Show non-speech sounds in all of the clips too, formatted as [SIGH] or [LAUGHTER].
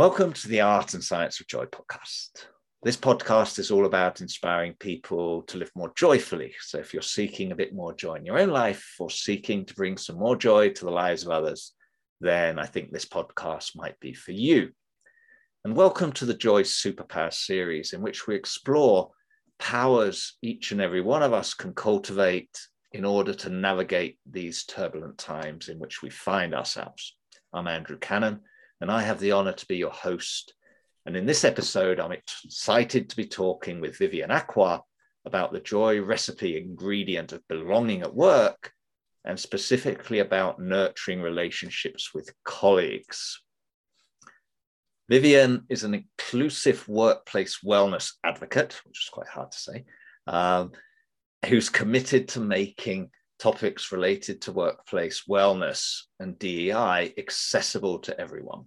Welcome to the Art and Science of Joy podcast. This podcast is all about inspiring people to live more joyfully. So, if you're seeking a bit more joy in your own life or seeking to bring some more joy to the lives of others, then I think this podcast might be for you. And welcome to the Joy Superpower series, in which we explore powers each and every one of us can cultivate in order to navigate these turbulent times in which we find ourselves. I'm Andrew Cannon and I have the honor to be your host. And in this episode, I'm excited to be talking with Vivian Acquah about the joy recipe ingredient of belonging at work, and specifically about nurturing relationships with colleagues. Vivian is an inclusive workplace wellness advocate, which is quite hard to say, um, who's committed to making topics related to workplace wellness and DEI accessible to everyone.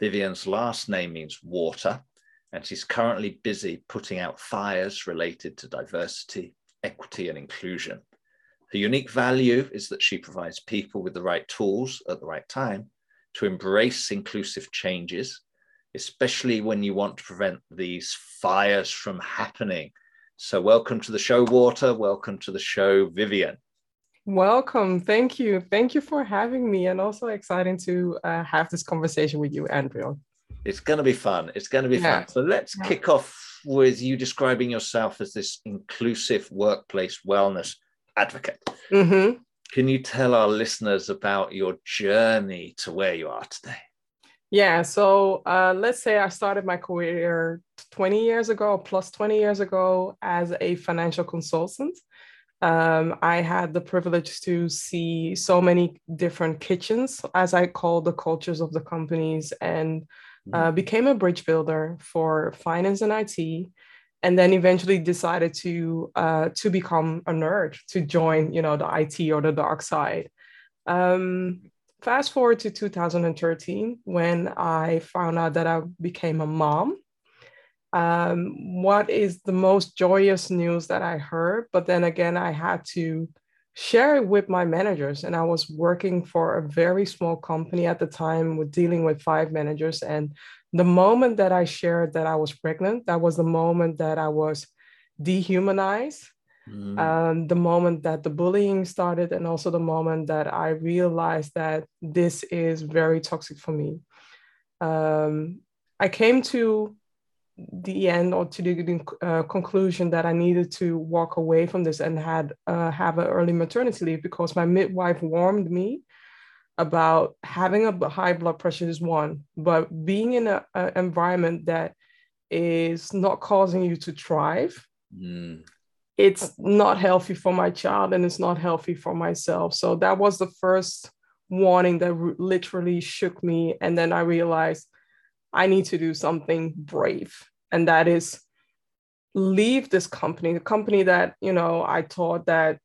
Vivian's last name means water, and she's currently busy putting out fires related to diversity, equity, and inclusion. Her unique value is that she provides people with the right tools at the right time to embrace inclusive changes, especially when you want to prevent these fires from happening. So, welcome to the show, Water. Welcome to the show, Vivian. Welcome. Thank you. Thank you for having me, and also exciting to uh, have this conversation with you, Andrea. It's going to be fun. It's going to be yeah. fun. So let's yeah. kick off with you describing yourself as this inclusive workplace wellness advocate. Mm-hmm. Can you tell our listeners about your journey to where you are today? Yeah, so uh, let's say I started my career 20 years ago, plus 20 years ago, as a financial consultant. Um, I had the privilege to see so many different kitchens, as I call the cultures of the companies, and uh, mm-hmm. became a bridge builder for finance and IT, and then eventually decided to uh, to become a nerd to join, you know, the IT or the dark side. Um, fast forward to 2013 when I found out that I became a mom um, what is the most joyous news that I heard. But then again, I had to share it with my managers. And I was working for a very small company at the time with dealing with five managers. And the moment that I shared that I was pregnant, that was the moment that I was dehumanized. Mm. Um, the moment that the bullying started, and also the moment that I realized that this is very toxic for me. Um, I came to the end or to the uh, conclusion that I needed to walk away from this and had uh, have an early maternity leave because my midwife warned me about having a high blood pressure is one, but being in an environment that is not causing you to thrive, mm. it's not healthy for my child and it's not healthy for myself. So that was the first warning that literally shook me, and then I realized I need to do something brave. And that is leave this company, the company that, you know, I thought that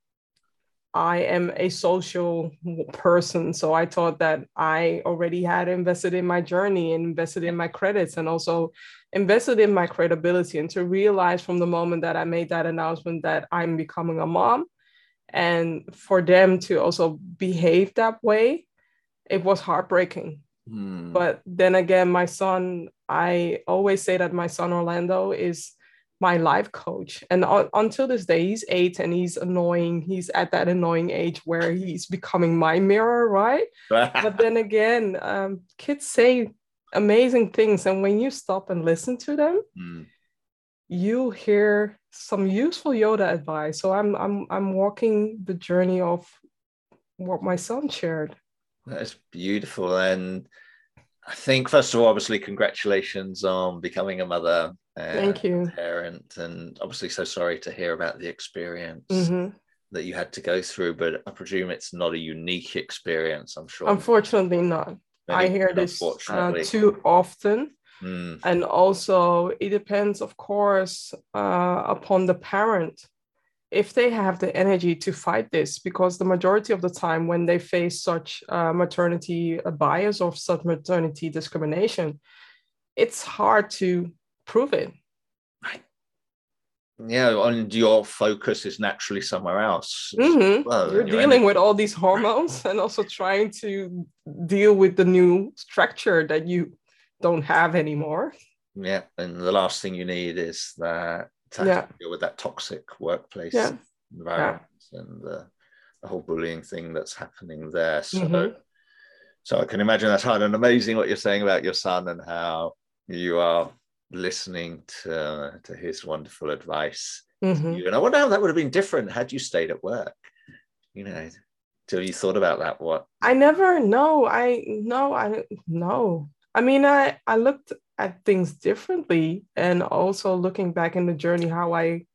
I am a social person. So I thought that I already had invested in my journey and invested in my credits and also invested in my credibility. And to realize from the moment that I made that announcement that I'm becoming a mom and for them to also behave that way, it was heartbreaking Hmm. But then again, my son, I always say that my son Orlando is my life coach. And uh, until this day, he's eight and he's annoying. He's at that annoying age where he's becoming my mirror, right? but [LAUGHS] then again, um, kids say amazing things. And when you stop and listen to them, hmm. you hear some useful Yoda advice. So I'm I'm I'm walking the journey of what my son shared. That's beautiful. And I think, first of all, obviously, congratulations on becoming a mother. Thank you. Parent. And obviously, so sorry to hear about the experience. Mm-hmm. That you had to go through, but I presume it's not a unique experience. I'm sure. Unfortunately, not. I hear this uh, too often. Mm. And also, it depends, of course, uh, upon the parent if they have the energy to fight this, because the majority of the time when they face such uh, maternity bias or such maternity discrimination, it's hard to prove it. Yeah, and your focus is naturally somewhere else. Mm-hmm. Well, You're dealing with all these hormones [LAUGHS] and also trying to deal with the new structure that you don't have anymore. Yeah, and the last thing you need is that to yeah. deal with that toxic workplace yeah. environment yeah. and the, the, whole bullying thing that's happening there. So, mm-hmm. so I can imagine that's hard and amazing what you're saying about your son and how you are listening to, to his wonderful advice. Mm-hmm. And I wonder how that would have been different had you stayed at work. You know, till you thought about that. What I never know. I no, I no. I mean, I I looked at things differently, and also looking back in the journey, how I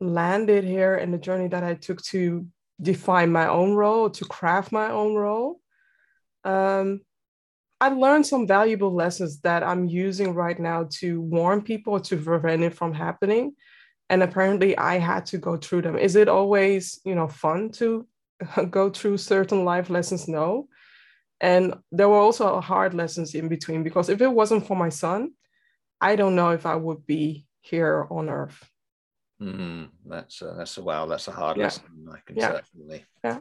landed here and the journey that I took to define my own role, to craft my own role. Um, I learned some valuable lessons that I'm using right now to warn people to prevent it from happening. And apparently I had to go through them. Is it always, you know, fun to [LAUGHS] go through certain life lessons? No. And there were also hard lessons in between because if it wasn't for my son, I don't know if I would be here on earth. Mm, that's a, that's a wow. That's a hard yeah. lesson. I can yeah. certainly yeah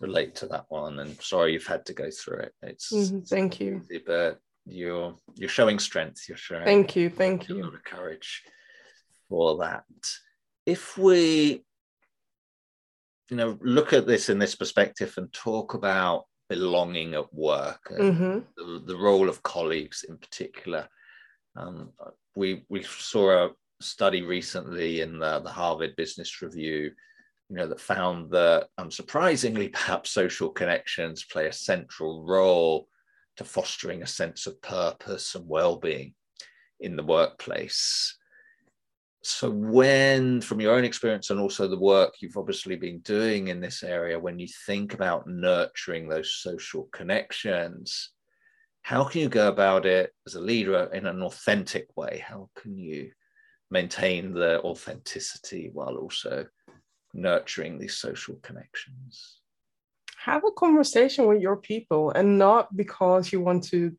relate to that one and sorry you've had to go through it it's mm-hmm. thank you easy, but you're you're showing strength you're showing thank you thank you a lot of courage for that if we you know look at this in this perspective and talk about belonging at work mm-hmm. the, the, role of colleagues in particular um, we we saw a study recently in the, the harvard business review you know, that found that unsurprisingly, perhaps social connections play a central role to fostering a sense of purpose and well-being in the workplace. So, when, from your own experience and also the work you've obviously been doing in this area, when you think about nurturing those social connections, how can you go about it as a leader in an authentic way? How can you maintain the authenticity while also nurturing these social connections. Have a conversation with your people and not because you want to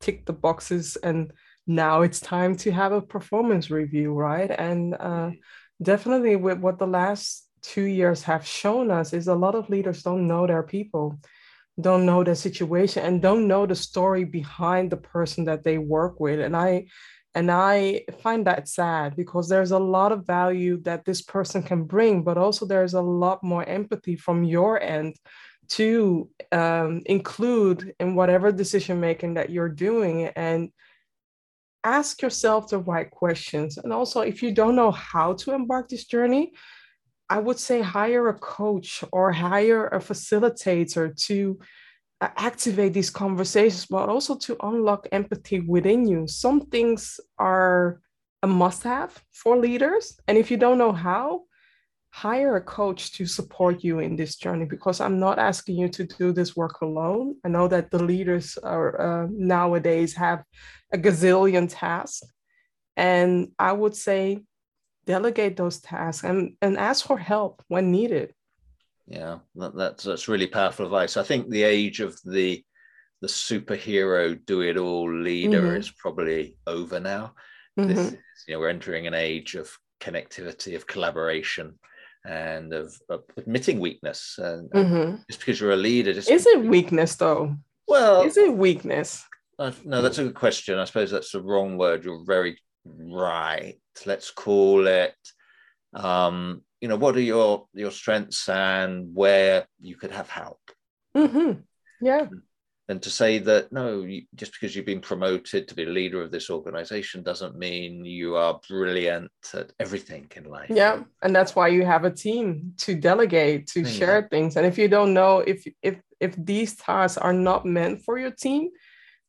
tick the boxes and now it's time to have a performance review, right? And uh, definitely with what the last two years have shown us is a lot of leaders don't know their people don't know their situation and don't know the story behind the person that they work with and i and I find that sad because there's a lot of value that this person can bring, but also there's a lot more empathy from your end to um, include in whatever decision making that you're doing. And ask yourself the right questions. And also, if you don't know how to embark this journey, I would say hire a coach or hire a facilitator to uh, activate these conversations, but also to unlock empathy within you. Some things are a must have for leaders. And if you don't know how, hire a coach to support you in this journey because I'm not asking you to do this work alone. I know that the leaders are uh, nowadays have a gazillion tasks. And I would say delegate those tasks and, and ask for help when needed yeah that, that's that's really powerful advice i think the age of the the superhero do it all leader mm-hmm. is probably over now mm-hmm. this is, you know we're entering an age of connectivity of collaboration and of, of admitting weakness and, mm-hmm. just because you're a leader just is it weakness though? Well is it weakness? Uh, no that's a good question. I suppose that's the wrong word. You're very right. Let's call it um you know what are your your strengths and where you could have help? Mm-hmm. yeah and to say that no you, just because you've been promoted to be a leader of this organization doesn't mean you are brilliant at everything in life yeah and that's why you have a team to delegate to yeah. share things and if you don't know if if if these tasks are not meant for your team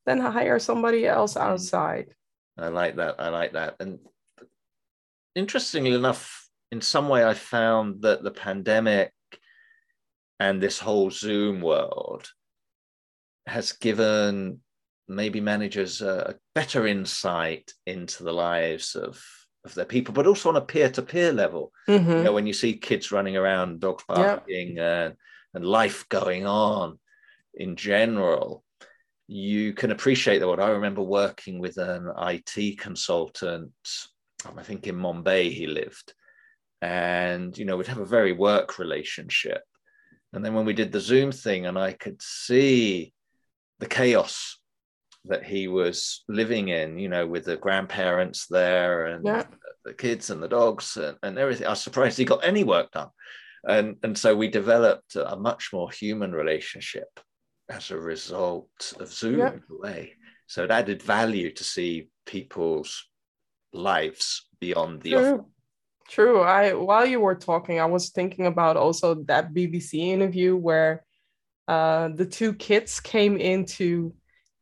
then hire somebody else mm. outside i like that i like that and interestingly enough in some way, I found that the pandemic and this whole Zoom world has given maybe managers a better insight into the lives of of their people, but also on a peer-to-peer level. Mm-hmm. You know, when you see kids running around, dogs barking, and, and life going on in general, you can appreciate that. What I remember working with an IT consultant, I think in Mumbai he lived, and you know we'd have a very work relationship and then when we did the zoom thing and i could see the chaos that he was living in, you know, with the grandparents there and Yeah. the kids and the dogs and, and everything. I was surprised he got any work done. And, and so we developed a much more human relationship as a result of Zoom Yeah. in a way. So it added value to see people's lives beyond the office. True. True. I while you were talking, I was thinking about also that BBC interview where uh the two kids came into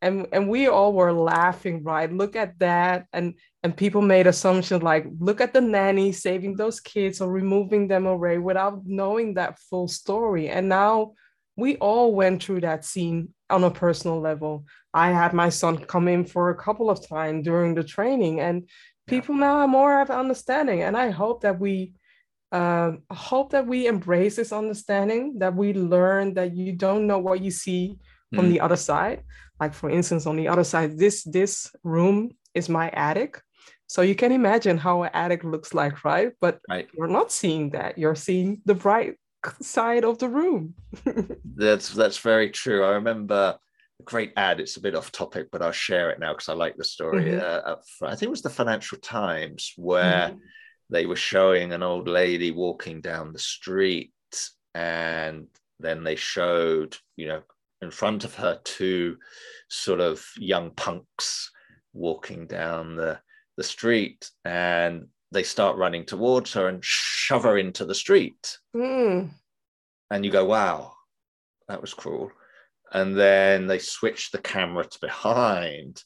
and and we all were laughing, right? Look at that. And and people made assumptions like look at the nanny saving those kids or removing them away without knowing that full story. And now we all went through that scene on a personal level. I had my son come in for a couple of times during the training and people now are more of understanding and i hope that we um, hope that we embrace this understanding that we learn that you don't know what you see from Mm. the other side like for instance on the other side this this room is my attic so you can imagine how an attic looks like right but Right. you're not seeing that you're seeing the bright side of the room [LAUGHS] That's that's very true. I remember a great ad. It's a bit off topic, but I'll share it now because I like the story. Mhm. Uh. I think it was the Financial Times where Mhm. They were showing an old lady walking down the street, and then they showed, you know, in front of her two sort of young punks walking down the the street, and they start running towards her and shove her into the street Mm. and you go, wow, that was cruel. And then they switch the camera to behind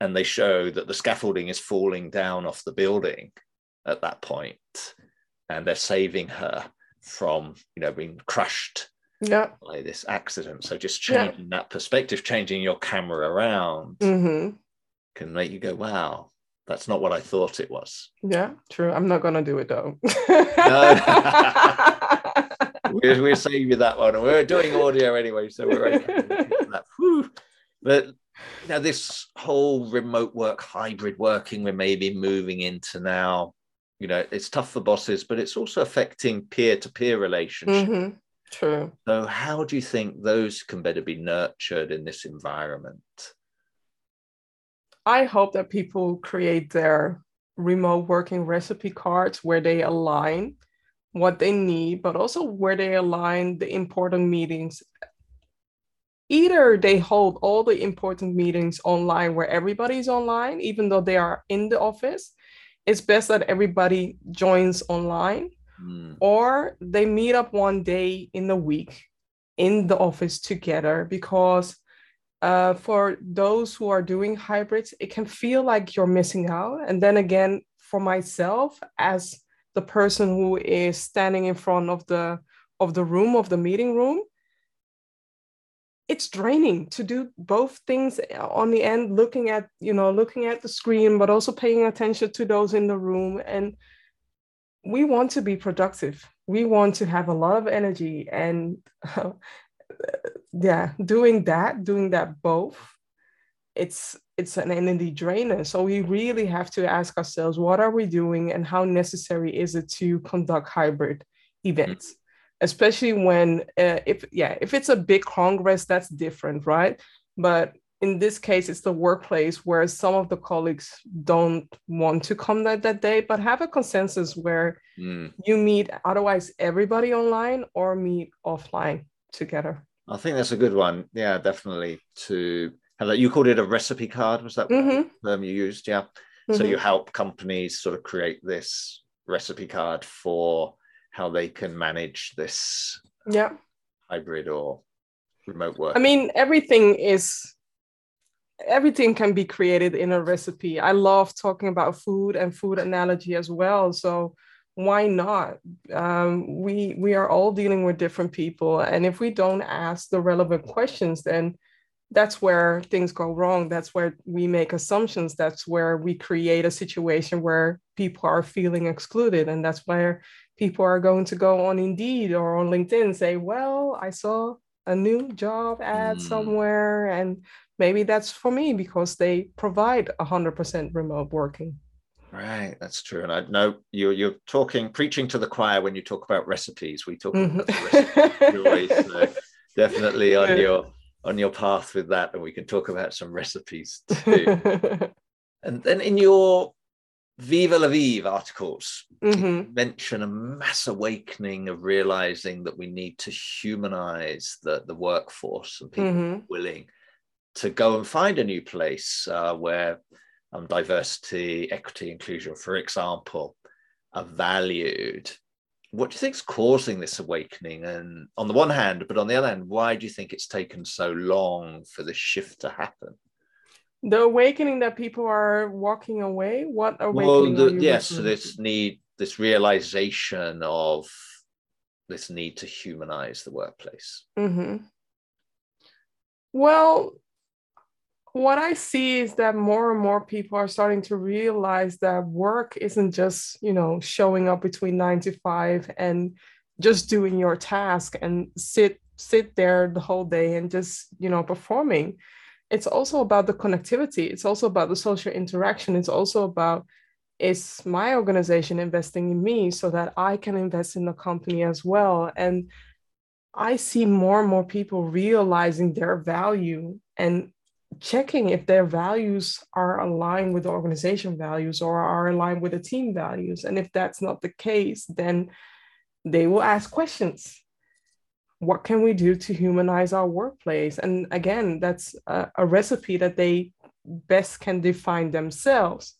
and they show that the scaffolding is falling down off the building at that point, And they're saving her from, you know, being crushed yeah by this accident. So just Yeah. changing that perspective, changing your camera around hmm can make you go, wow, that's not what I thought it was. yeah true i'm not gonna do it though [LAUGHS] we're, we're saving that one. We're doing audio anyway, so we're okay. [LAUGHS] But you know, this whole remote work, hybrid working, we're maybe moving into now. You know, it's tough for bosses, but it's also affecting peer-to-peer relationships. Mhm. True. So, how do you think those can better be nurtured in this environment? I hope that people create their remote working recipe cards where they align what they need, but also where they align the important meetings. Either they hold all the important meetings online where everybody's online, even though they are in the office. It's best that everybody joins online, Hmm, or they meet up one day in the week in the office together because uh, for those who are doing hybrids, it can feel like you're missing out. And then again, for myself, as the person who is standing in front of the of the room of the meeting room, it's draining to do both things eh, on the end, looking at you know looking at the screen, but also paying attention to those in the room. And we want to be productive. We want to have a lot of energy and. [LAUGHS] yeah doing that doing that both it's it's an energy drainer so we really have to ask ourselves what are we doing and how necessary is it to conduct hybrid events especially when uh, if yeah if it's a big congress that's different right but in this case it's the workplace where some of the colleagues don't want to come that, that day but have a consensus where hmm. you meet otherwise everybody online or meet offline together I think that's a good one. Yeah, definitely. To have that, you called it a recipe card. Was that Mhm. the term you used? Yeah. So Mhm. you help companies sort of create this recipe card for how they can manage this yeah hybrid or remote work. I mean, everything is everything can be created in a recipe. I love talking about food and food analogy as well. So why not? Um, we we are all dealing with different people, and if we don't ask the relevant questions, then that's where things go wrong. That's where we make assumptions. That's where we create a situation where people are feeling excluded, and that's where people are going to go on Indeed or on LinkedIn and say, "Well, I saw a new job ad Mm. somewhere and maybe that's for me because they provide 100% remote working right, that's true. And I know you're you're talking, preaching to the choir when you talk about recipes. We talk about Mhm. the recipe [LAUGHS] so definitely on your on your path with that, and we can talk about some recipes too. [LAUGHS] and then in your Viva la Vive articles mm-hmm. mention a mass awakening of realizing that we need to humanize the, the workforce and people mm-hmm. willing to go and find a new place uh, where um, diversity, equity, inclusion, for example, are valued. What do you think is causing this awakening? And on the one hand, but on the other hand, why do you think it's taken so long for this shift to happen? The awakening that people are walking away. What awakening? Well, the, yes, so this need, this realization of this need to humanize the workplace. Mm-hmm. Well, what I see is that more and more people are starting to realize that work isn't just, you know, showing up between nine to five and just doing your task and sit sit there the whole day and just, you know, performing. It's also about the connectivity. It's also about the social interaction. It's also about is my organization investing in me so that I can invest in the company as well? And I see more and more people realizing their value and checking if their values are aligned with the organization values or are aligned with the team values. And if that's not the case, then they will ask questions. What can we do to humanize our workplace? And again, that's a, a recipe that they best can define themselves.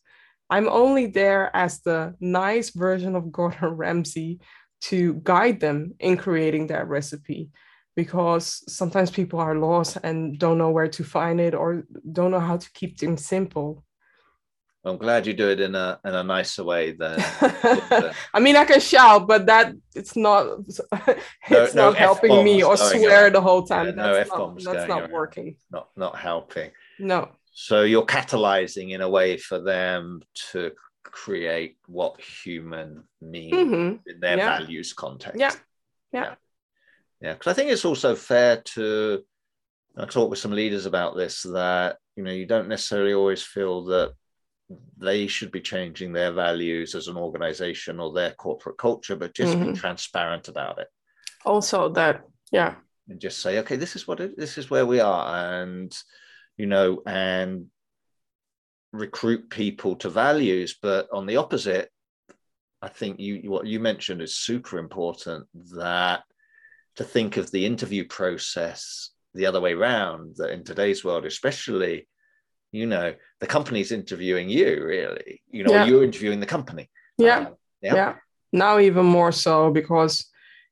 I'm only there as the nice version of Gordon [LAUGHS] Ramsay to guide them in creating that recipe because sometimes people are lost and don't know where to find it or don't know how to keep things simple. I'm glad you do it in a in a nicer way than. [LAUGHS] I mean, I can shout, but that it's not [LAUGHS] it's no, not no helping me or swear the whole time. Yeah, that's no F bombs. That's not working. Not not helping. No. So you're catalyzing in a way for them to create what human mean mm-hmm. in their yeah. values context. Yeah. yeah. yeah. Yeah, because I think it's also fair to I talk with some leaders about this that you know you don't necessarily always feel that they should be changing their values as an organization or their corporate culture, but just mm-hmm. be transparent about it. Also, that yeah, and just say, okay, this is what it, this is where we are, and you know, and recruit people to values. But on the opposite, I think you what you mentioned is super important that to think of the interview process the other way around that in today's world especially you know the company's interviewing you really you know yeah. you're interviewing the company yeah. Um, yeah yeah now even more so because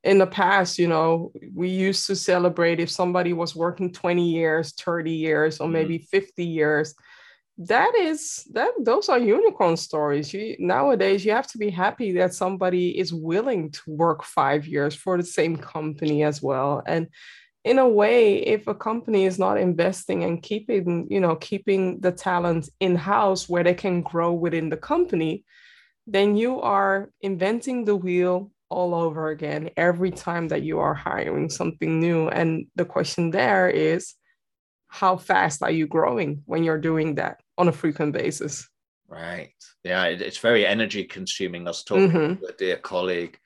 in the past you know we used to celebrate if somebody was working 20 years 30 years or mm-hmm. maybe 50 years that is that those are unicorn stories you nowadays you have to be happy that somebody is willing to work five years for the same company as well and in a way if a company is not investing and keeping you know keeping the talent in house where they can grow within the company then you are inventing the wheel all over again every time that you are hiring something new and the question there is how fast are you growing when you're doing that on a frequent basis? Right. Yeah, it's very energy consuming. Was talking mm-hmm. to a dear colleague,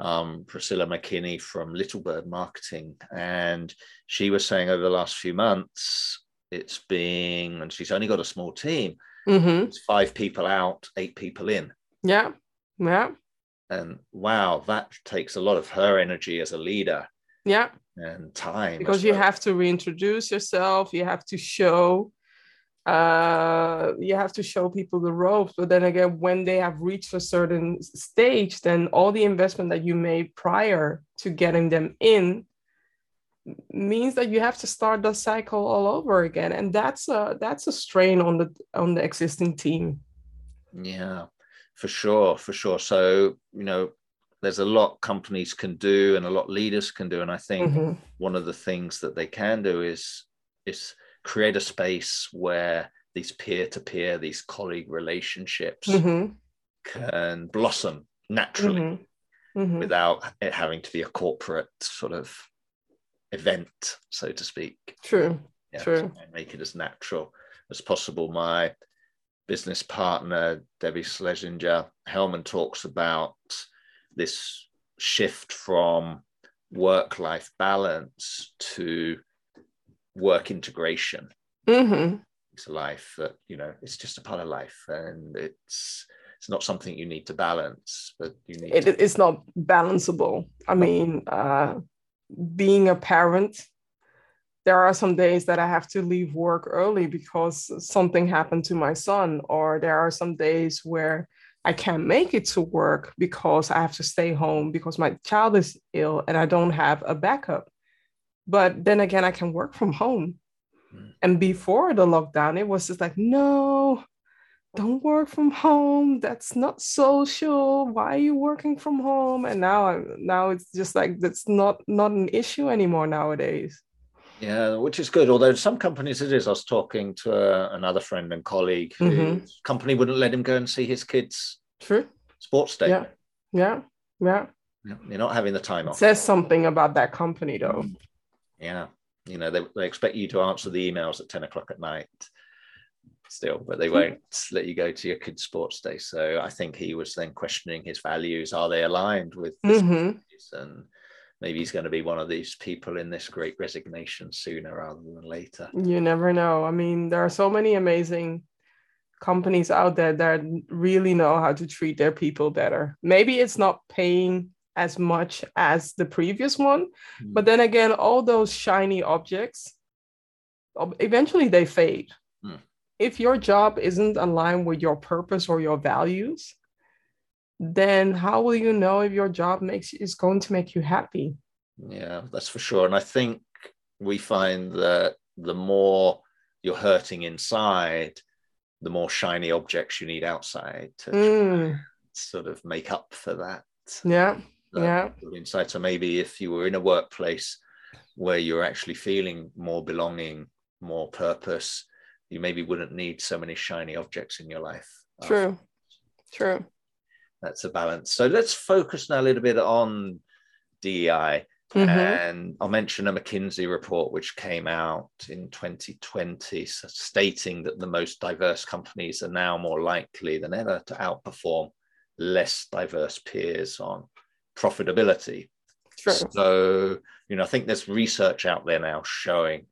um, Priscilla McKinney from Little Bird Marketing, and she was saying over the last few months, it's been, and she's only got a small team. Mm-hmm. It's five people out, eight people in. Yeah. Yeah. And wow, that takes a lot of her energy as a leader. Yeah and time because you have to reintroduce yourself you have to show uh, you have to show people the ropes but then again when they have reached a certain stage then all the investment that you made prior to getting them in means that you have to start the cycle all over again. And that's a that's a strain on the on the existing team. Yeah for sure for sure. So you know there's a lot companies can do and a lot leaders can do. And i think mm-hmm. one of the things that they can do is is create a space where these peer-to-peer these colleague relationships mm-hmm. can blossom naturally mm-hmm. mm-hmm. without it having to be a corporate sort of event so to speak true yeah, true make it as natural as possible my business partner debbie schlesinger hellman talks about this shift from work life balance to work integration Mm-hmm. into life that you know it's just a part of life and it's it's not something you need to balance but you need It, to, it's not balanceable. I mean, uh, being a parent, there are some days that I have to leave work early because something happened to my son, or there are some days where I can't make it to work because I have to stay home because my child is ill and I don't have a backup. But then again, I can work from home. Mm. And before the lockdown, it was just like, no, don't work from home. That's not social. Why are you working from home? And now I'm now it's just like that's not not an issue anymore nowadays. yeah which is good although some companies it is i was talking to uh, another friend and colleague whose Mhm. company wouldn't let him go and see his kids True. sports day Yeah. Yeah. Yeah. You're not having the time It off says something about that company though. Yeah you know they, they expect you to answer the emails at 10 o'clock at night still but they won't let you go to your kids sports day so i think he was then questioning his values are they aligned with Mhm. and maybe he's going to be one of these people in this great resignation sooner rather than later You never know. I mean, there are so many amazing companies out there that really know how to treat their people better. Maybe it's not paying as much as the previous one, but then again, all those shiny objects eventually they fade. Hmm. If your job isn't aligned with your purpose or your values, then how will you know if your job makes is going to make you happy? Yeah, that's for sure. And I think we find that the more you're hurting inside, the more shiny objects you need outside to Mm, sort of make up for that. yeah, yeah. insight. So maybe if you were in a workplace where you're actually feeling more belonging, more purpose, you maybe wouldn't need so many shiny objects in your life. True, true. That's a balance. So let's focus now a little bit on DEI. Mhm. And I'll mention a McKinsey report which came out in 2020 stating that the most diverse companies are now more likely than ever to outperform less diverse peers on profitability. True. So, you know, I think there's research out there now showing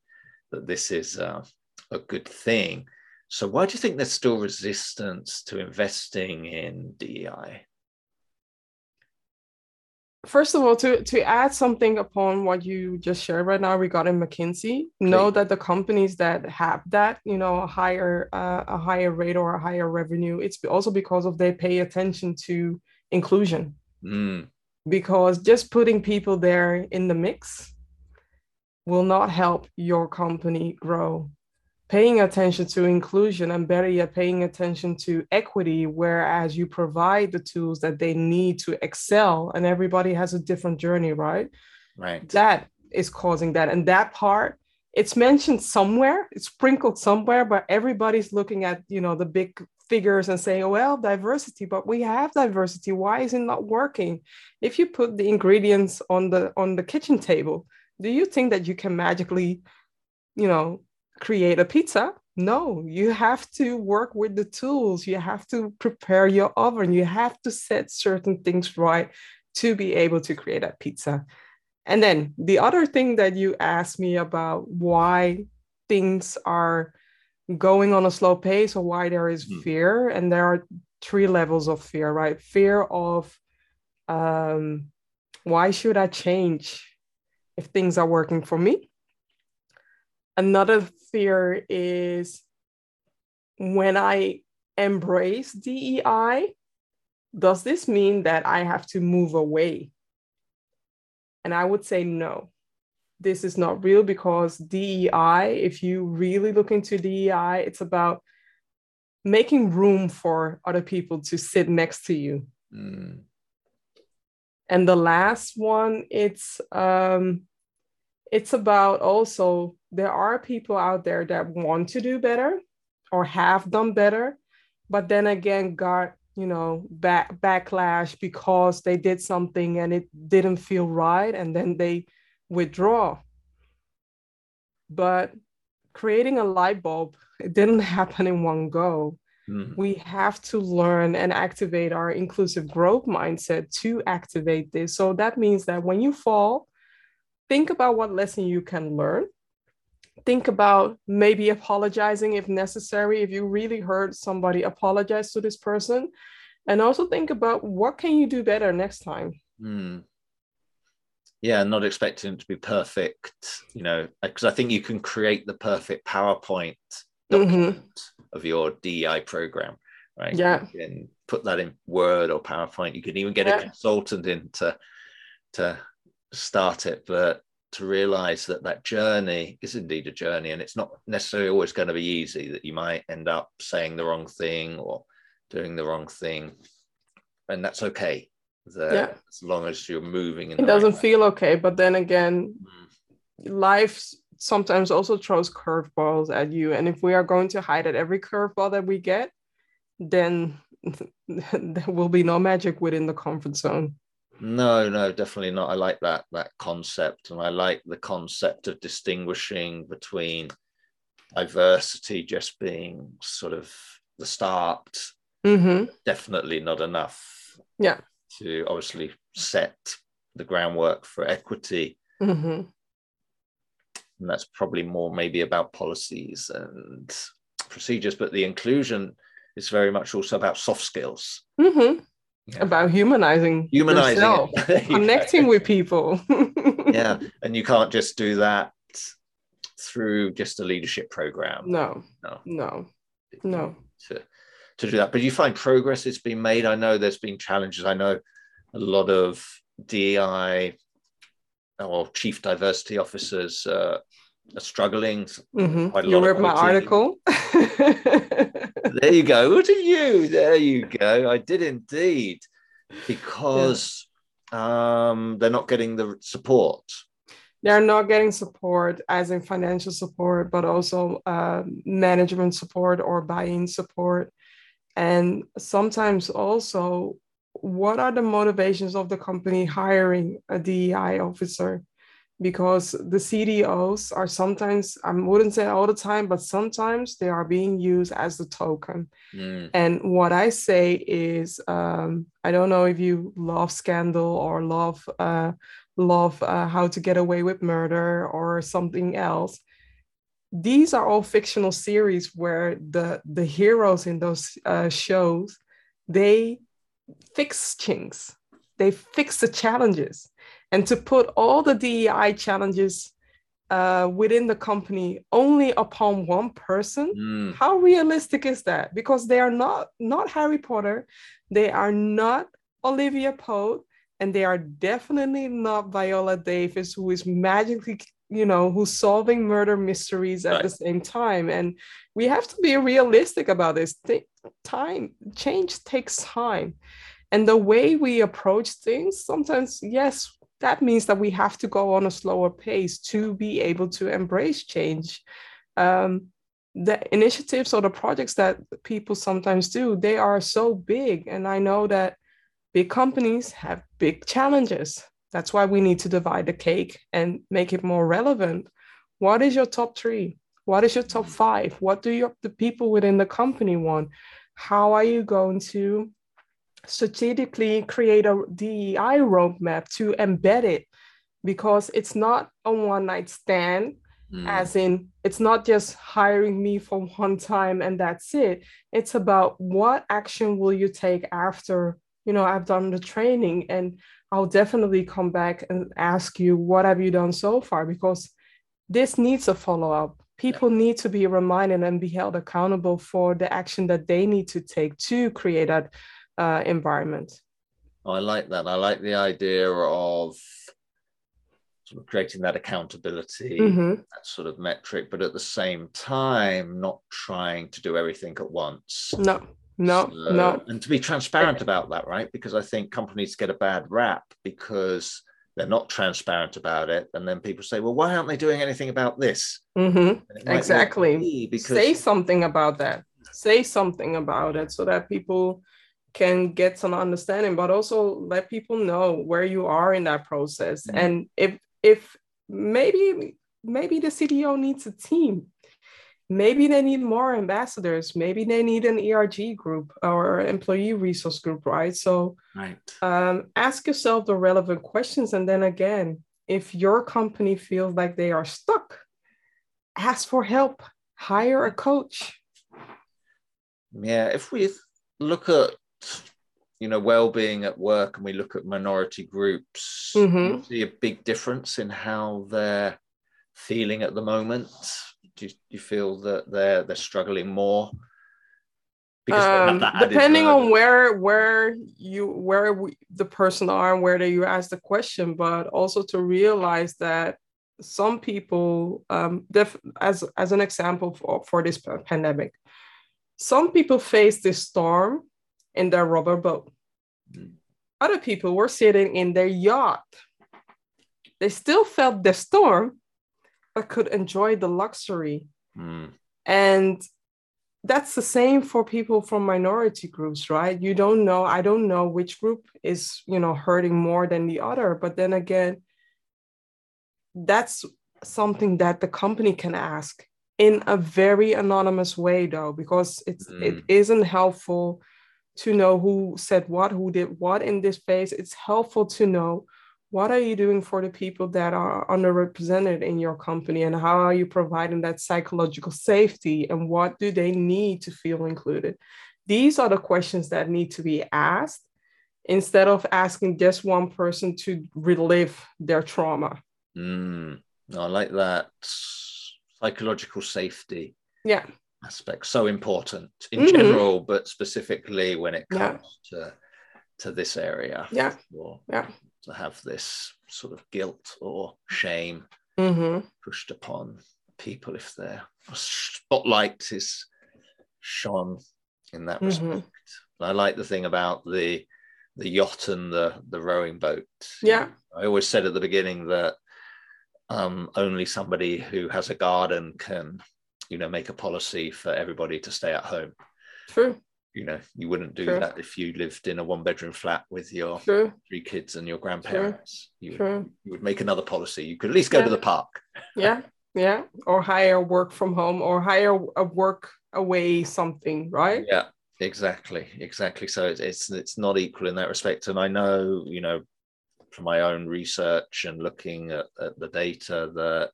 that this is uh, a good thing. So, why do you think there's still resistance to investing in DEI? First of all, to, to add something upon what you just shared right now regarding McKinsey, know that the companies that have that, you know, a higher uh, a higher rate or a higher revenue, it's also because of they pay attention to inclusion. Mm, Because just putting people there in the mix will not help your company grow. Paying attention to inclusion and better yet, paying attention to equity, whereas you provide the tools that they need to excel, and everybody has a different journey, right? right. That is causing that. And that part, it's mentioned somewhere, it's sprinkled somewhere, but everybody's looking at, you know, the big figures and saying, well, diversity, but we have diversity. Why is it not working? If you put the ingredients on the on the kitchen table, do you think that you can magically, you know, create a pizza? No, you have to work with the tools. You have to prepare your oven. You have to set certain things right to be able to create that pizza. And then the other thing that you asked me about why things are going on a slow pace or why there is Mhm. fear. And there are three levels of fear, right? Fear of um, why should I change if things are working for me? Another fear is when I embrace DEI, does this mean that I have to move away? And I would say no. This is not real because DEI, if you really look into DEI, it's about making room for other people to sit next to you. Mm, And the last one, it's um, it's about also there are people out there that want to do better or have done better, but then again got you know back backlash because they did something and it didn't feel right, and then they withdraw. But creating a light bulb, it didn't [LAUGHS] happen in one go mm, we have to learn and activate our inclusive growth mindset to activate this. So that means that when you fall, think about what lesson you can learn think about maybe apologizing if necessary if you really heard somebody apologize to this person and also think about what can you do better next time Hmm. Yeah not expecting it to be perfect you know because i think you can create the perfect powerpoint Mhm. document of your dei program right Yeah. and put that in word or powerpoint you can even get Yeah. a consultant in to to start it but to realize that that journey is indeed a journey and it's not necessarily always going to be easy that you might end up saying the wrong thing or doing the wrong thing and that's okay that Yeah. as long as you're moving in it doesn't way. feel okay but then again Mm. life sometimes also throws curveballs at you and if we are going to hide at every curveball that we get then [LAUGHS] there will be no magic within the comfort zone No, no, definitely not. I like that that concept, and I like the concept of distinguishing between diversity just being sort of the start, hmm definitely not enough. Yeah. To obviously set the groundwork for equity, hmm and that's probably more maybe about policies and procedures, but the inclusion is very much also about soft skills. hmm Yeah. about humanizing Humanizing yourself, it. There you go. connecting with people [LAUGHS] yeah and you can't just do that through just a leadership program no No. no no to, to do that. But you find progress has been made. I know there's been challenges. I know a lot of dei or chief diversity officers uh, are struggling. Mhm. You read my article? [LAUGHS] There you go. Look at you? There you go. I did indeed. Because um they're not getting the support. They're not getting support as in financial support but also uh, management support or buy-in support and sometimes also what are the motivations of the company hiring a dei officer because the cdos are sometimes i wouldn't say all the time but sometimes they are being used as the token Mm, and what I say is, um, I don't know if you love Scandal or love uh, love uh, How to Get Away with Murder or something else. These are all fictional series where the the heroes in those uh, shows they fix chinks. They fix the challenges, and to put all the DEI challenges uh, within the company only upon one person mm, how realistic is that? Because they are not not harry potter they are not olivia pope and they are definitely not viola davis who is magically you know who's solving murder mysteries at the same time. And we have to be realistic about this. Thi- time change takes time. And the way we approach things sometimes yes that means that we have to go on a slower pace to be able to embrace change. Um, the initiatives or the projects that people sometimes do they are so big. And i know that big companies have big challenges that's why we need to divide the cake and make it more relevant. What is your top three? What is your top five? What do your the people within the company want? How are you going to strategically create a dei roadmap to embed it? Because it's not a one night stand mm. as in it's not just hiring me for [LAUGHS] one time and that's it. It's about what action will you take after you know i've done the training and i'll definitely come back and ask you what have you done so far because this needs a follow-up people need to be reminded and be held accountable for the action that they need to take to create that uh, environment I like that. I like the idea of sort of creating that accountability, Mhm. that sort of metric, but at the same time, not trying to do everything at once. no no So- no And to be transparent about that, right? Because I think companies get a bad rap because they're not transparent about it. And then people say, well, why aren't they doing anything about this? Mhm. And it might well Exactly. be Because say something about that say something about it so that people can get some understanding but also let people know where you are in that process Mhm. and if if maybe maybe the cdo needs a team maybe they need more ambassadors maybe they need an erg group or employee resource group right so right. um, ask yourself the relevant questions and then again if your company feels like they are stuck ask for help, hire a coach. Yeah, if we look at you know well-being at work and we look at minority groups, mm-hmm. see a big difference in how they're feeling at the moment. Do you, feel that they're they're struggling more? Um, depending on where where you where we, the person are and where you ask the question, but also to realize that some people, um, def- as as an example for, for this pandemic, some people face this storm in their rubber boat. Mm. Other people were sitting in their yacht. They still felt the storm, but could enjoy the luxury. Mm. And that's the same for people from minority groups, right? You don't know, I don't know which group is, you know, hurting more than the other. But then again, that's something that the company can ask in a very anonymous way though because it's mm. it isn't helpful to know who said what who did what in this phase it's helpful to know what are you doing for the people that are underrepresented in your company and how are you providing that psychological safety and what do they need to feel included these are the questions that need to be asked instead of asking just one person to relive their trauma mm, i like that psychological safety yeah aspect so important in mm-hmm. general but specifically when it comes yeah. to to this area yeah Or yeah to have this sort of guilt or shame mm-hmm. pushed upon people if their spotlight is shone in that mm-hmm. respect i like the thing about the the yacht and the the rowing boat yeah i always said at the beginning that um, only somebody who has a garden can, you know, make a policy for everybody to stay at home. True. You know, you wouldn't do True. that if you lived in a one bedroom flat with your True. three kids and your grandparents. True. You, True. you would make another policy. You could at least go yeah. to the park. [LAUGHS] yeah. Yeah. Or hire work from home or hire a work away something, right? Yeah exactly exactly so it's, it's it's not equal in that respect and i know you know from my own research and looking at, at the data that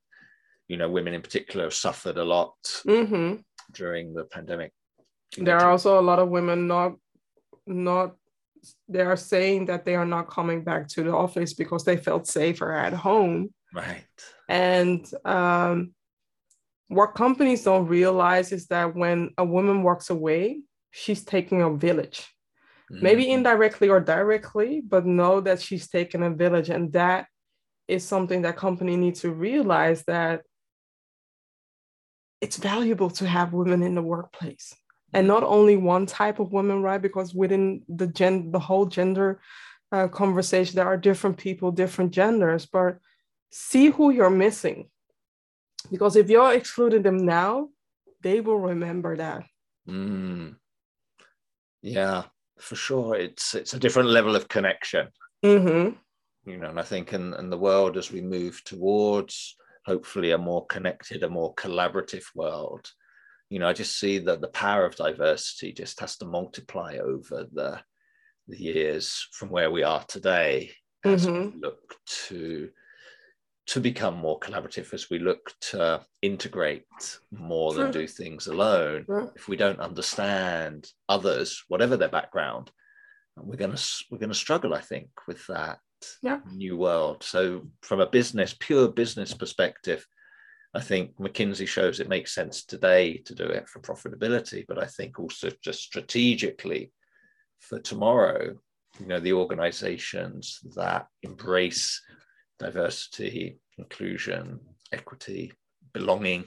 you know women in particular have suffered a lot mm-hmm. during the pandemic there are also a lot of women not not they are saying that they are not coming back to the office because they felt safer at home right and um, what companies don't realize is that when a woman walks away she's taking a village maybe mm-hmm. indirectly or directly, but know that she's taken a village. And that is something that company needs to realize that it's valuable to have women in the workplace and not only one type of women, right? Because within the gen, the whole gender uh, conversation, there are different people, different genders, but see who you're missing. Because if you're excluding them now, they will remember that. Mm. Yeah, for sure it's it's a different level of connection mm-hmm. you know and i think in, in the world as we move towards hopefully a more connected a more collaborative world you know i just see that the power of diversity just has to multiply over the the years from where we are today as mm-hmm. we look to to become more collaborative as we look to integrate more than do things alone if we don't understand others whatever their background we're going to we're going to struggle i think with that yeah. new world so from a business pure business perspective i think mckinsey shows it makes sense today to do it for profitability but i think also just strategically for tomorrow you know the organizations that embrace diversity, inclusion, equity, belonging,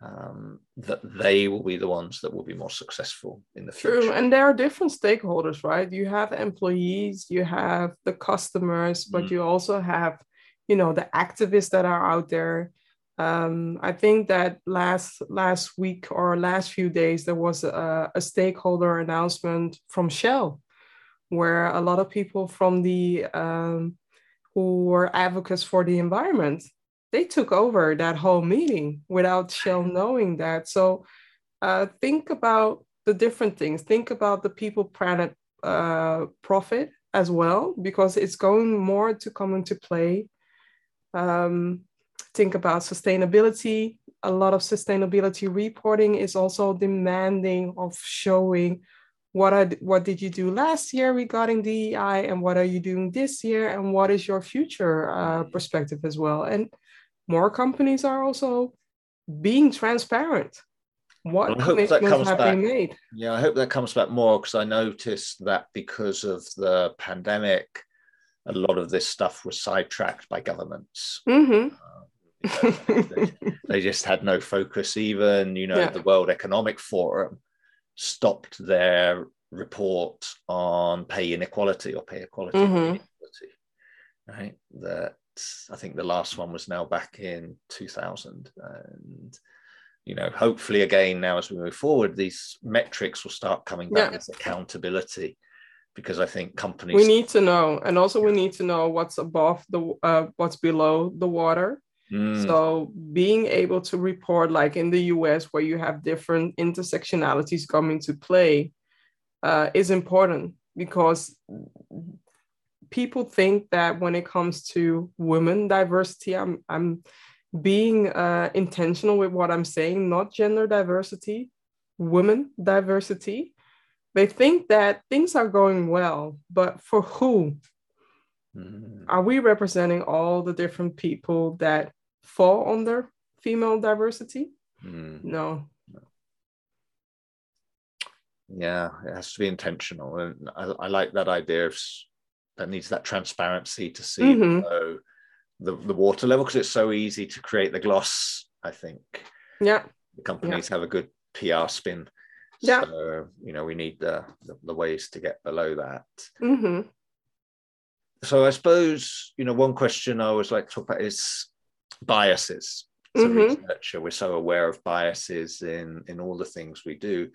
um, that they will be the ones that will be more successful in the future. True, and there are different stakeholders, right? You have employees, you have the customers, but mm. you also have, you know, the activists that are out there. Um, I think that last last week or last few days there was a, a stakeholder announcement from Shell, where a lot of people from the um, who were advocates for the environment, they took over that whole meeting without Shell knowing that. So uh, think about the different things. Think about the people, planet, uh, profit as well, because it's going more to come into play. Um, think about sustainability a lot of sustainability reporting is also demanding of showing what are, what did you do last year regarding DEI and what are you doing this year and what is your future uh, perspective as well. And more companies are also being transparent. What I hope that comes have back. been made? Yeah, I hope that comes back more because I noticed that because of the pandemic, a lot of this stuff was sidetracked by governments. Mm-hmm. Uh, they, [LAUGHS] they, just had no focus. Even you know, yeah. the World Economic Forum stopped their report on pay inequality or pay equality, mm-hmm. inequality right? That I think the last one was now back in 2000. And, you know, hopefully again, now as we move forward, these metrics will start coming back yeah. as accountability because I think companies. We need to know. And also, we need to know what's above the, uh, what's below the water Mm. So being able to report, like in the US, where you have different intersectionalities coming to play, uh, is important because people think that when it comes to women diversity, I'm I'm being uh, intentional with what I'm saying, not gender diversity, women diversity. They think that things are going well, but for who? Mm. Are we representing all the different people that fall under female diversity? Mm. No. Yeah, it has to be intentional, and I, I like that idea of that needs that transparency to see mm-hmm. the, the, the water level because it's so easy to create the gloss. I think. Yeah. The companies yeah. have a good PR spin. Yeah. So you know we need the the, the ways to get below that. Mm-hmm. So I suppose you know one question I always like to talk about is biases. As mm-hmm. a researcher, we're so aware of biases in in all the things we do.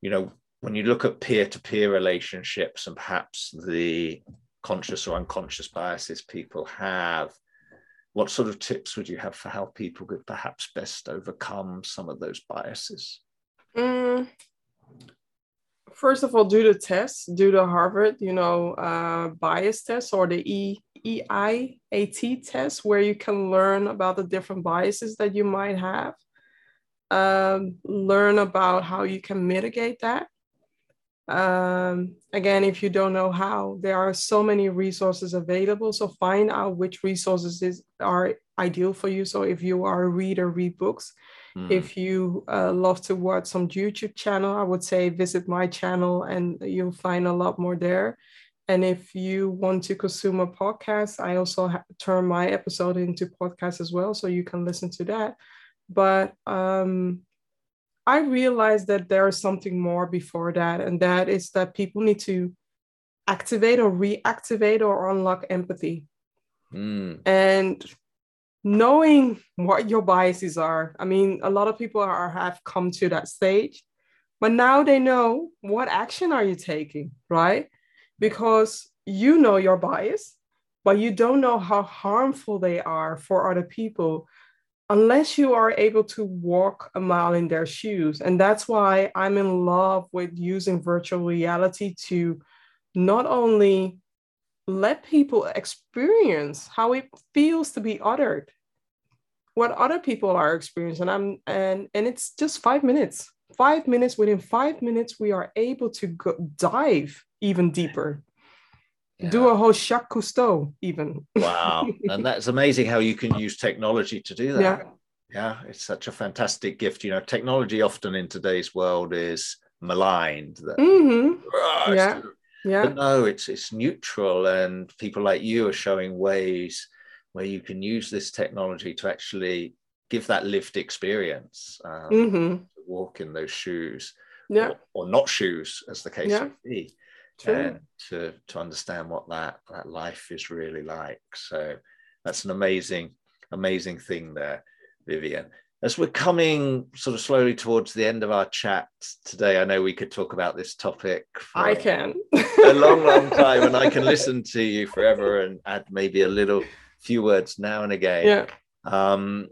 You know, when you look at peer-to-peer relationships and perhaps the conscious or unconscious biases people have, what sort of tips would you have for how people could perhaps best overcome some of those biases? Mm, first of all, do the test, do the Harvard, you know, uh, bias test or the E EIAT test, where you can learn about the different biases that you might have. Um, learn about how you can mitigate that. Um, again, if you don't know how, there are so many resources available. So find out which resources is, are ideal for you. So if you are a reader, read books. Mm. If you uh, love to watch some YouTube channel, I would say visit my channel and you'll find a lot more there. And if you want to consume a podcast, I also ha- turn my episode into podcast as well, so you can listen to that. But um, I realized that there is something more before that, and that is that people need to activate or reactivate or unlock empathy. Mm. And knowing what your biases are. I mean, a lot of people are have come to that stage, but now they know what action are you taking, right? Because you know your bias, but you don't know how harmful they are for other people unless you are able to walk a mile in their shoes. And that's why I'm in love with using virtual reality to not only let people experience how it feels to be othered what other people are experiencing. And i'm and and it's just five minutes. Five minutes within five minutes we are able to go dive even deeper. Yeah. do a whole Jacques Cousteau even. Wow. [LAUGHS] And that's amazing how you can use technology to do that. Yeah. Yeah it's such a fantastic gift. You know technology often in today's world is maligned. That mm-hmm. oh, yeah yeah but no it's it's neutral and people like you are showing ways where you can use this technology to actually give that lived experience um, mm-hmm. to walk in those shoes yeah. or, or not shoes as the case yeah. may be True. and to to understand what that that life is really like so that's an amazing amazing thing there vivian as we're coming sort of slowly towards the end of our chat today, I know we could talk about this topic. I can. a long, long time, and I can listen to you forever and add maybe a little few words now and again. Yeah. Um,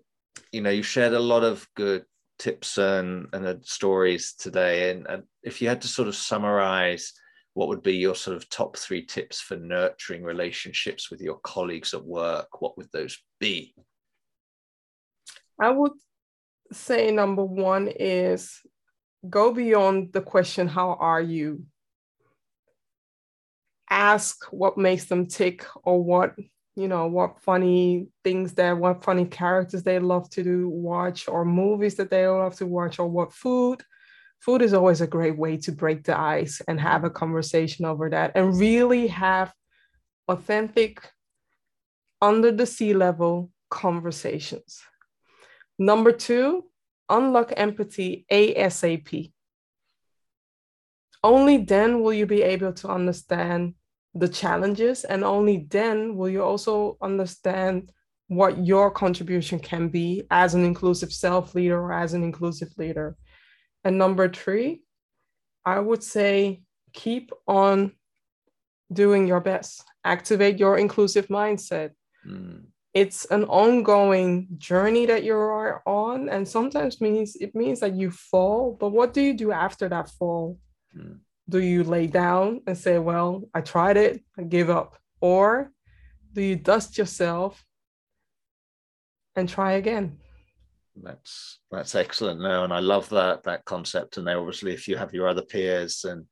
you know, you shared a lot of good tips and, and uh, stories today. And, and if you had to sort of summarize what would be your sort of top three tips for nurturing relationships with your colleagues at work, what would those be? I would say number one is go beyond the question, How are you? Ask what makes them tick or what, you know, what funny things that, what funny characters they love to do, watch, or movies that they love to watch, or what food. Food is always a great way to break the ice and have a conversation over that and really have authentic, under the sea level conversations. Number two, unlock empathy ASAP. Only then will you be able to understand the challenges, and only then will you also understand what your contribution can be as an inclusive self leader or as an inclusive leader. And number three, I would say keep on doing your best, activate your inclusive mindset. Mm it's an ongoing journey that you are on and sometimes means it means that you fall but what do you do after that fall mm. do you lay down and say well i tried it i give up or do you dust yourself and try again that's that's excellent no and i love that that concept and then obviously if you have your other peers and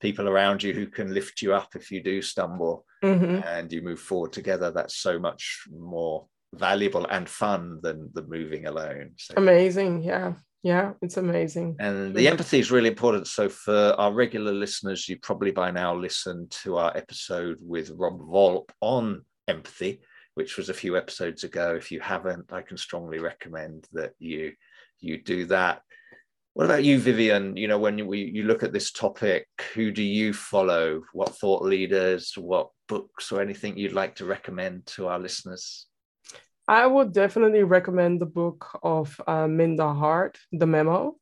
people around you who can lift you up if you do stumble mm-hmm. and you move forward together that's so much more valuable and fun than the moving alone. So. amazing. Yeah. Yeah it's amazing. And the empathy is really important. So for our regular listeners you probably by now listened to our episode with rob volpe on empathy which was a few episodes ago. If you haven't i can strongly recommend that you you do that what about you, Vivian? You know, when you, you look at this topic, who do you follow? What thought leaders, what books, or anything you'd like to recommend to our listeners? I would definitely recommend the book of uh, Minda Harts, The Memo.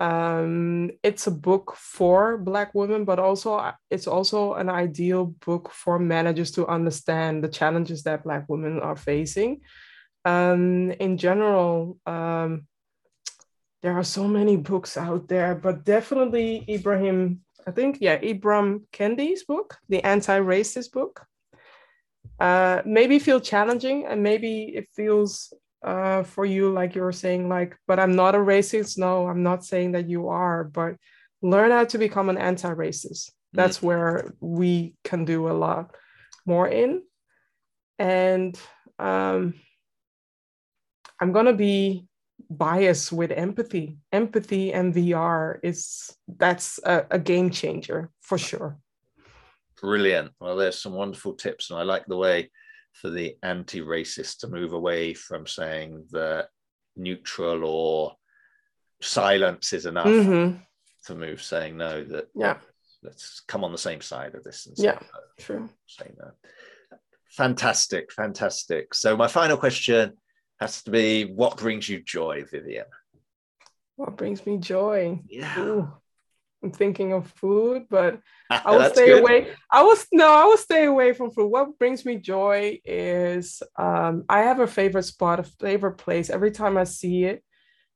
Um, it's a book for Black women, but also it's also an ideal book for managers to understand the challenges that Black women are facing. Um, in general, um, there are so many books out there, but definitely Ibrahim, I think, yeah, Ibram Kendi's book, the anti-racist book. Uh, maybe feel challenging and maybe it feels uh, for you like you were saying like but i'm not a racist no i'm not saying that you are but learn how to become an anti-racist that's mm. where we can do a lot more in and um, i'm going to be bias with empathy. Empathy and VR is that's a, a, game changer for sure. Brilliant. Well, there's some wonderful tips, and I like the way for the anti-racist to move away from saying that neutral or silence is enough mm-hmm. to move saying no. That yeah, let's come on the same side of this. And say yeah, no, true. Say no. Fantastic, fantastic. So my final question has to be what brings you joy, Vivian? What brings me joy? Yeah. Ooh, I'm thinking of food, but [LAUGHS] I will stay good. away. I was no, I will stay away from food. What brings me joy is um, I have a favorite spot, a favorite place. Every time I see it,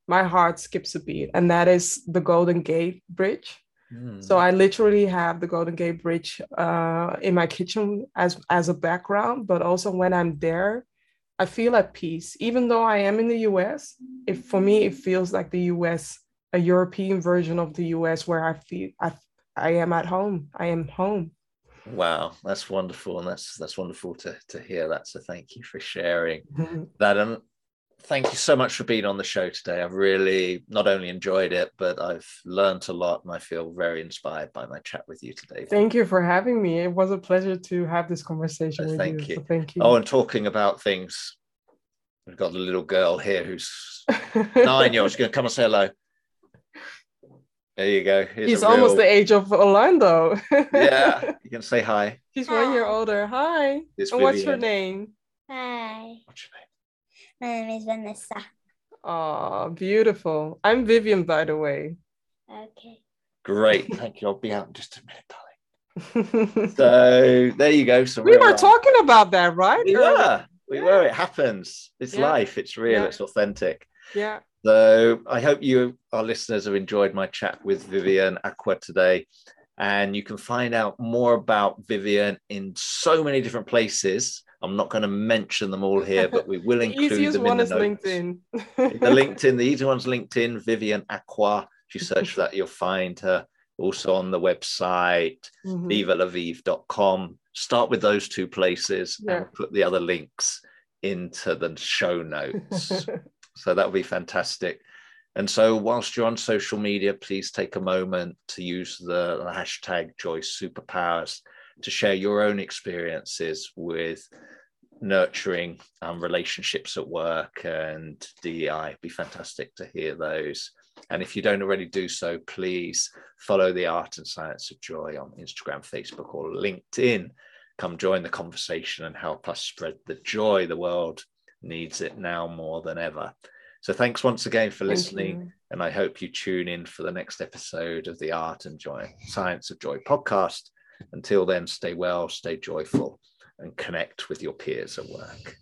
my heart skips a beat, and that is the Golden Gate Bridge. Mm. So I literally have the Golden Gate Bridge uh, in my kitchen as as a background, but also when I'm there, I feel at peace, even though I am in the US. If for me, it feels like the US, a European version of the US, where I feel I, I am at home. I am home. Wow, that's wonderful, and that's that's wonderful to to hear that. So thank you for sharing mm-hmm. that. And thank you so much for being on the show today. I've really not only enjoyed it, but I've learned a lot and I feel very inspired by my chat with you today. Thank you for having me. It was a pleasure to have this conversation oh, with thank you. you. So thank you. Oh, and talking about things, we've got a little girl here who's [LAUGHS] nine years. She's going to come and say hello. There you go. Here's He's almost the age of Orlando. yeah, [LAUGHS] you can say hi. She's hi. one year older. Hi. It's and what's your name? Hi. What's your name? My name is Vanessa. Oh, beautiful. I'm Vivian, by the way. Okay. Great. Thank you. I'll be out in just a minute, darling. [LAUGHS] so there you go. So we were talking about that, right? We were. We yeah. were. It happens. It's yeah. life. It's real. Yeah. It's authentic. Yeah. So I hope you, our listeners, have enjoyed my chat with Vivian Acquah today. And you can find out more about Vivian in so many different places I'm not going to mention them all here, but we will [LAUGHS] include easiest them in the notes. LinkedIn. the LinkedIn, the easy one's LinkedIn, Vivian Acquah. If you search for that, you'll find her. Also on the website, Mhm. vivalavive.com. Start with those two places Yeah. and put the other links into the show notes. [LAUGHS] so that would be fantastic. And so, whilst you're on social media, please take a moment to use the, the hashtag Joy Superpowers to share your own experiences with nurturing um, relationships at work and DEI. It'd be fantastic to hear those. And if you don't already do so, please follow the Art and Science of Joy on Instagram, Facebook, or LinkedIn. Come join the conversation and help us spread the joy. The world needs it now more than ever. So thanks once again for listening. And I hope you tune in for the next episode of the Art and Joy Science of Joy podcast. Until then, stay well, stay joyful, and connect with your peers at work.